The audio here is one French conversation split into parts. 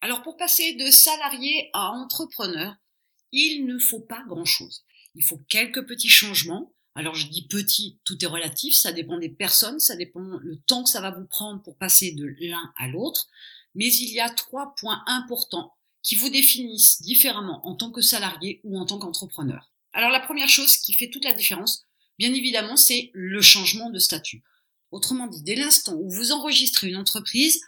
Alors pour passer de salarié à entrepreneur, il ne faut pas grand-chose. Il faut quelques petits changements. Alors je dis petit, tout est relatif, ça dépend des personnes, ça dépend le temps que ça va vous prendre pour passer de l'un à l'autre. Mais il y a trois points importants qui vous définissent différemment en tant que salarié ou en tant qu'entrepreneur. Alors la première chose qui fait toute la différence, bien évidemment, c'est le changement de statut. Autrement dit, dès l'instant où vous enregistrez une entreprise,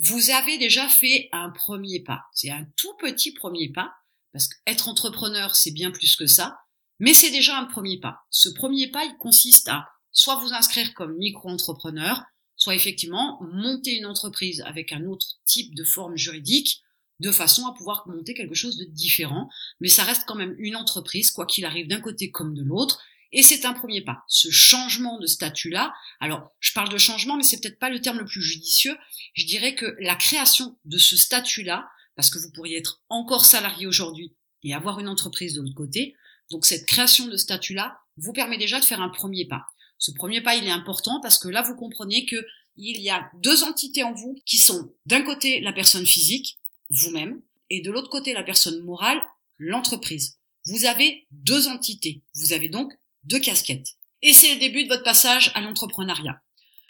vous avez déjà fait un premier pas. C'est un tout petit premier pas, parce qu'être entrepreneur, c'est bien plus que ça, mais c'est déjà un premier pas. Ce premier pas, il consiste à soit vous inscrire comme micro-entrepreneur, soit effectivement monter une entreprise avec un autre type de forme juridique, de façon à pouvoir monter quelque chose de différent, mais ça reste quand même une entreprise, quoi qu'il arrive d'un côté comme de l'autre, et c'est un premier pas. Ce changement de statut-là, alors je parle de changement, mais c'est peut-être pas le terme le plus judicieux, je dirais que la création de ce statut-là, parce que vous pourriez être encore salarié aujourd'hui et avoir une entreprise de l'autre côté, donc cette création de statut-là vous permet déjà de faire un premier pas. Ce premier pas, il est important parce que là, vous comprenez que il y a deux entités en vous qui sont d'un côté la personne physique, vous-même, et de l'autre côté la personne morale, l'entreprise. Vous avez deux entités. Vous avez donc deux casquettes. Et c'est le début de votre passage à l'entrepreneuriat.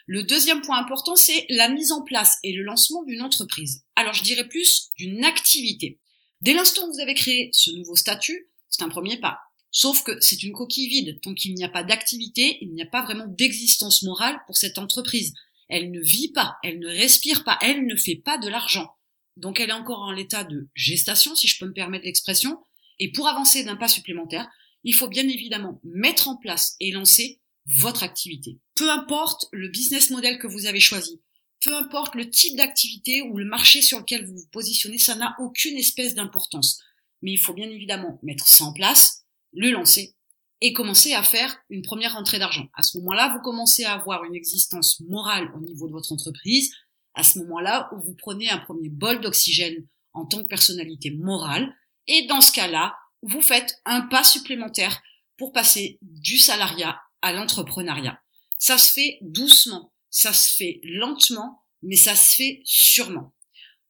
Le deuxième point important, c'est la mise en place et le lancement d'une entreprise. Alors je dirais plus d'une activité. Dès l'instant où vous avez créé ce nouveau statut, c'est un premier pas. Sauf que c'est une coquille vide. Tant qu'il n'y a pas d'activité, il n'y a pas vraiment d'existence morale pour cette entreprise. Elle ne vit pas, elle ne respire pas, elle ne fait pas de l'argent. Donc elle est encore en l'état de gestation, si je peux me permettre l'expression. Et pour avancer d'un pas supplémentaire, il faut bien évidemment mettre en place et lancer votre activité. Peu importe le business model que vous avez choisi, peu importe le type d'activité ou le marché sur lequel vous vous positionnez, ça n'a aucune espèce d'importance. Mais il faut bien évidemment mettre ça en place, le lancer et commencer à faire une première rentrée d'argent. À ce moment-là, vous commencez à avoir une existence morale au niveau de votre entreprise, à ce moment-là vous prenez un premier bol d'oxygène en tant que personnalité morale, et dans ce cas-là, vous faites un pas supplémentaire pour passer du salariat à l'entrepreneuriat. Ça se fait doucement, ça se fait lentement, mais ça se fait sûrement.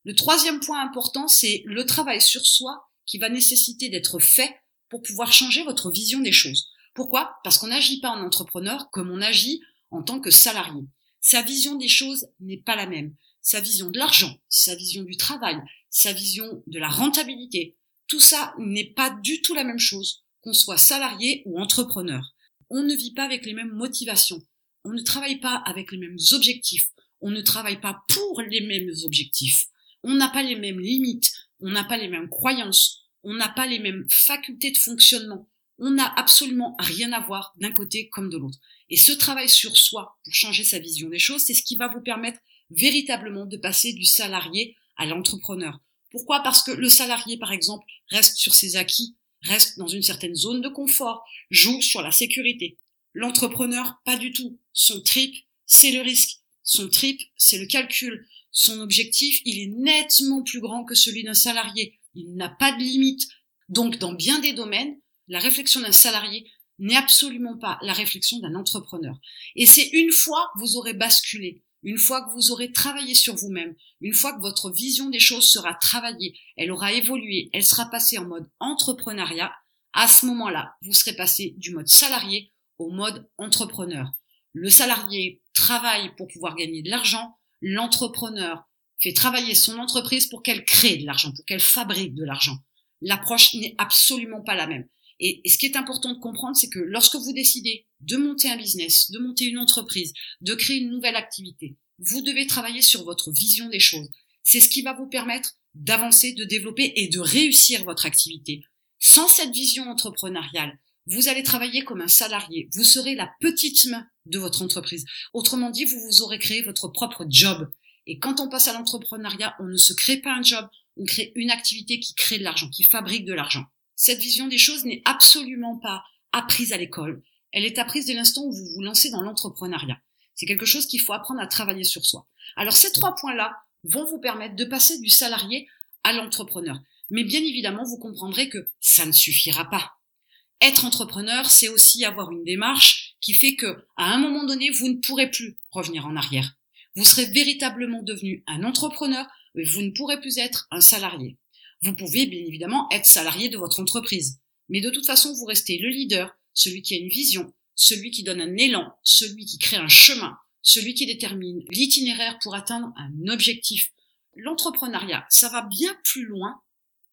Le troisième point important, c'est le travail sur soi qui va nécessiter d'être fait pour pouvoir changer votre vision des choses. Pourquoi? Parce qu'on n'agit pas en entrepreneur comme on agit en tant que salarié. Sa vision des choses n'est pas la même. Sa vision de l'argent, sa vision du travail, sa vision de la rentabilité, tout ça n'est pas du tout la même chose, qu'on soit salarié ou entrepreneur. On ne vit pas avec les mêmes motivations. On ne travaille pas avec les mêmes objectifs. On ne travaille pas pour les mêmes objectifs. On n'a pas les mêmes limites. On n'a pas les mêmes croyances. On n'a pas les mêmes facultés de fonctionnement. On n'a absolument rien à voir d'un côté comme de l'autre. Et ce travail sur soi pour changer sa vision des choses, c'est ce qui va vous permettre véritablement de passer du salarié à l'entrepreneur. Pourquoi? Parce que le salarié, par exemple, reste sur ses acquis, reste dans une certaine zone de confort, joue sur la sécurité. L'entrepreneur, pas du tout. Son trip, c'est le risque. Son trip, c'est le calcul. Son objectif, il est nettement plus grand que celui d'un salarié. Il n'a pas de limite. Donc, dans bien des domaines, la réflexion d'un salarié n'est absolument pas la réflexion d'un entrepreneur. Et c'est une fois vous aurez basculé, une fois que vous aurez travaillé sur vous-même, une fois que votre vision des choses sera travaillée, elle aura évolué, elle sera passée en mode entrepreneuriat, à ce moment-là, vous serez passé du mode salarié au mode entrepreneur. Le salarié travaille pour pouvoir gagner de l'argent, l'entrepreneur fait travailler son entreprise pour qu'elle crée de l'argent, pour qu'elle fabrique de l'argent. L'approche n'est absolument pas la même. Et, ce qui est important de comprendre, c'est que lorsque vous décidez de monter un business, de monter une entreprise, de créer une nouvelle activité, vous devez travailler sur votre vision des choses. C'est ce qui va vous permettre d'avancer, de développer et de réussir votre activité. Sans cette vision entrepreneuriale, vous allez travailler comme un salarié. Vous serez la petite main de votre entreprise. Autrement dit, vous vous aurez créé votre propre job. Et quand on passe à l'entrepreneuriat, on ne se crée pas un job, on crée une activité qui crée de l'argent, qui fabrique de l'argent. Cette vision des choses n'est absolument pas apprise à l'école. Elle est apprise dès l'instant où vous vous lancez dans l'entrepreneuriat. C'est quelque chose qu'il faut apprendre à travailler sur soi. Alors ces trois points-là vont vous permettre de passer du salarié à l'entrepreneur. Mais bien évidemment, vous comprendrez que ça ne suffira pas. Être entrepreneur, c'est aussi avoir une démarche qui fait que, à un moment donné, vous ne pourrez plus revenir en arrière. Vous serez véritablement devenu un entrepreneur, vous ne pourrez plus être un salarié. Vous pouvez bien évidemment être salarié de votre entreprise, mais de toute façon, vous restez le leader, celui qui a une vision, celui qui donne un élan, celui qui crée un chemin, celui qui détermine l'itinéraire pour atteindre un objectif. L'entrepreneuriat, ça va bien plus loin.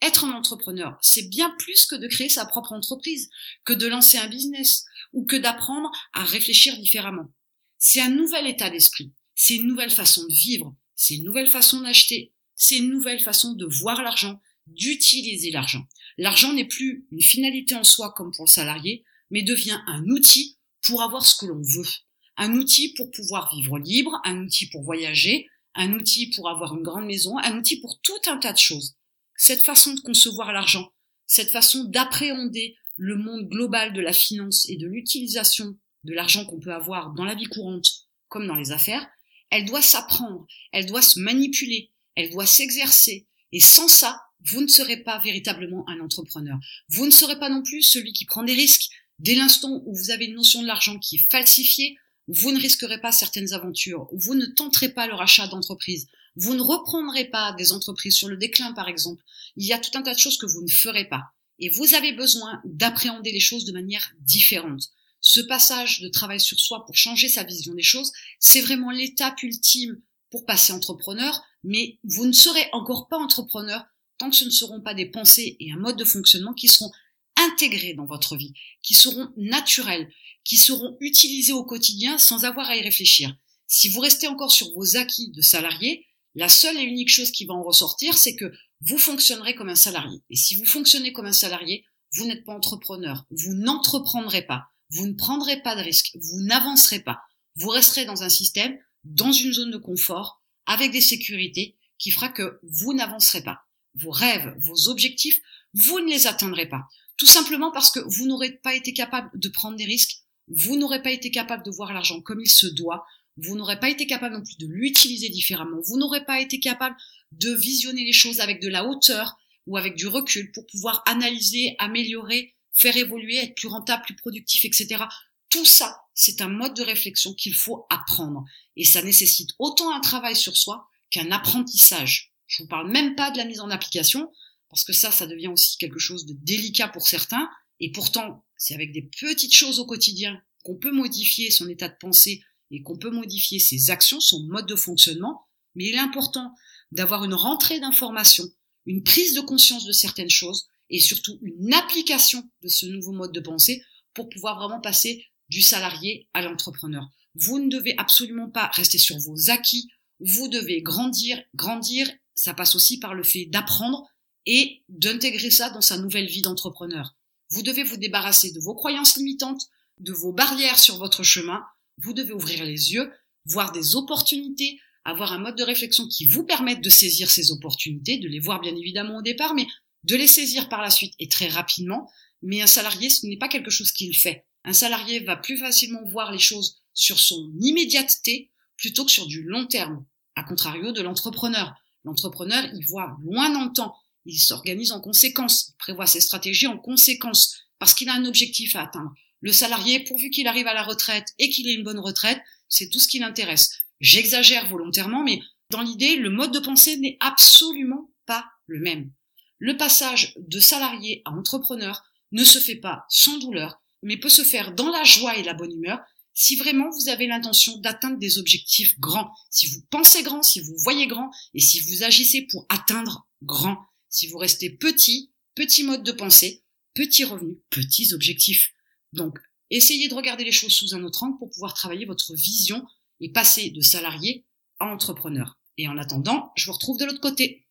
Être un entrepreneur, c'est bien plus que de créer sa propre entreprise, que de lancer un business ou que d'apprendre à réfléchir différemment. C'est un nouvel état d'esprit, c'est une nouvelle façon de vivre, c'est une nouvelle façon d'acheter, c'est une nouvelle façon de voir l'argent, d'utiliser l'argent. L'argent n'est plus une finalité en soi comme pour le salarié, mais devient un outil pour avoir ce que l'on veut. Un outil pour pouvoir vivre libre, un outil pour voyager, un outil pour avoir une grande maison, un outil pour tout un tas de choses. Cette façon de concevoir l'argent, cette façon d'appréhender le monde global de la finance et de l'utilisation de l'argent qu'on peut avoir dans la vie courante comme dans les affaires, elle doit s'apprendre, elle doit se manipuler, elle doit s'exercer. Et sans ça, vous ne serez pas véritablement un entrepreneur. Vous ne serez pas non plus celui qui prend des risques. Dès l'instant où vous avez une notion de l'argent qui est falsifiée, vous ne risquerez pas certaines aventures, vous ne tenterez pas le rachat d'entreprise, vous ne reprendrez pas des entreprises sur le déclin par exemple. Il y a tout un tas de choses que vous ne ferez pas. Et vous avez besoin d'appréhender les choses de manière différente. Ce passage de travail sur soi pour changer sa vision des choses, c'est vraiment l'étape ultime pour passer entrepreneur, mais vous ne serez encore pas entrepreneur tant que ce ne seront pas des pensées et un mode de fonctionnement qui seront intégrés dans votre vie, qui seront naturels, qui seront utilisés au quotidien sans avoir à y réfléchir. Si vous restez encore sur vos acquis de salarié, la seule et unique chose qui va en ressortir, c'est que vous fonctionnerez comme un salarié. Et si vous fonctionnez comme un salarié, vous n'êtes pas entrepreneur. Vous n'entreprendrez pas. Vous ne prendrez pas de risques. Vous n'avancerez pas. Vous resterez dans un système, dans une zone de confort, avec des sécurités, qui fera que vous n'avancerez pas. Vos rêves, vos objectifs, vous ne les atteindrez pas. Tout simplement parce que vous n'aurez pas été capable de prendre des risques, vous n'aurez pas été capable de voir l'argent comme il se doit, vous n'aurez pas été capable non plus de l'utiliser différemment, vous n'aurez pas été capable de visionner les choses avec de la hauteur ou avec du recul pour pouvoir analyser, améliorer, faire évoluer, être plus rentable, plus productif, etc. Tout ça, c'est un mode de réflexion qu'il faut apprendre. Et ça nécessite autant un travail sur soi qu'un apprentissage. Je vous parle même pas de la mise en application, parce que ça, ça devient aussi quelque chose de délicat pour certains. Et pourtant, c'est avec des petites choses au quotidien qu'on peut modifier son état de pensée et qu'on peut modifier ses actions, son mode de fonctionnement. Mais il est important d'avoir une rentrée d'informations, une prise de conscience de certaines choses et surtout une application de ce nouveau mode de pensée pour pouvoir vraiment passer du salarié à l'entrepreneur. Vous ne devez absolument pas rester sur vos acquis, vous devez grandir, grandir, ça passe aussi par le fait d'apprendre et d'intégrer ça dans sa nouvelle vie d'entrepreneur. Vous devez vous débarrasser de vos croyances limitantes, de vos barrières sur votre chemin, vous devez ouvrir les yeux, voir des opportunités, avoir un mode de réflexion qui vous permette de saisir ces opportunités, de les voir bien évidemment au départ, mais de les saisir par la suite et très rapidement. Mais un salarié, ce n'est pas quelque chose qu'il fait. Un salarié va plus facilement voir les choses sur son immédiateté plutôt que sur du long terme, à contrario de l'entrepreneur. L'entrepreneur, il voit loin dans le temps, il s'organise en conséquence, il prévoit ses stratégies en conséquence, parce qu'il a un objectif à atteindre. Le salarié, pourvu qu'il arrive à la retraite et qu'il ait une bonne retraite, c'est tout ce qui l'intéresse. J'exagère volontairement, mais dans l'idée, le mode de pensée n'est absolument pas le même. Le passage de salarié à entrepreneur ne se fait pas sans douleur, mais peut se faire dans la joie et la bonne humeur si vraiment vous avez l'intention d'atteindre des objectifs grands, si vous pensez grand, si vous voyez grand et si vous agissez pour atteindre grand. Si vous restez petit, petit mode de pensée, petit revenu, petits objectifs. Donc, essayez de regarder les choses sous un autre angle pour pouvoir travailler votre vision et passer de salarié à entrepreneur. Et en attendant, je vous retrouve de l'autre côté.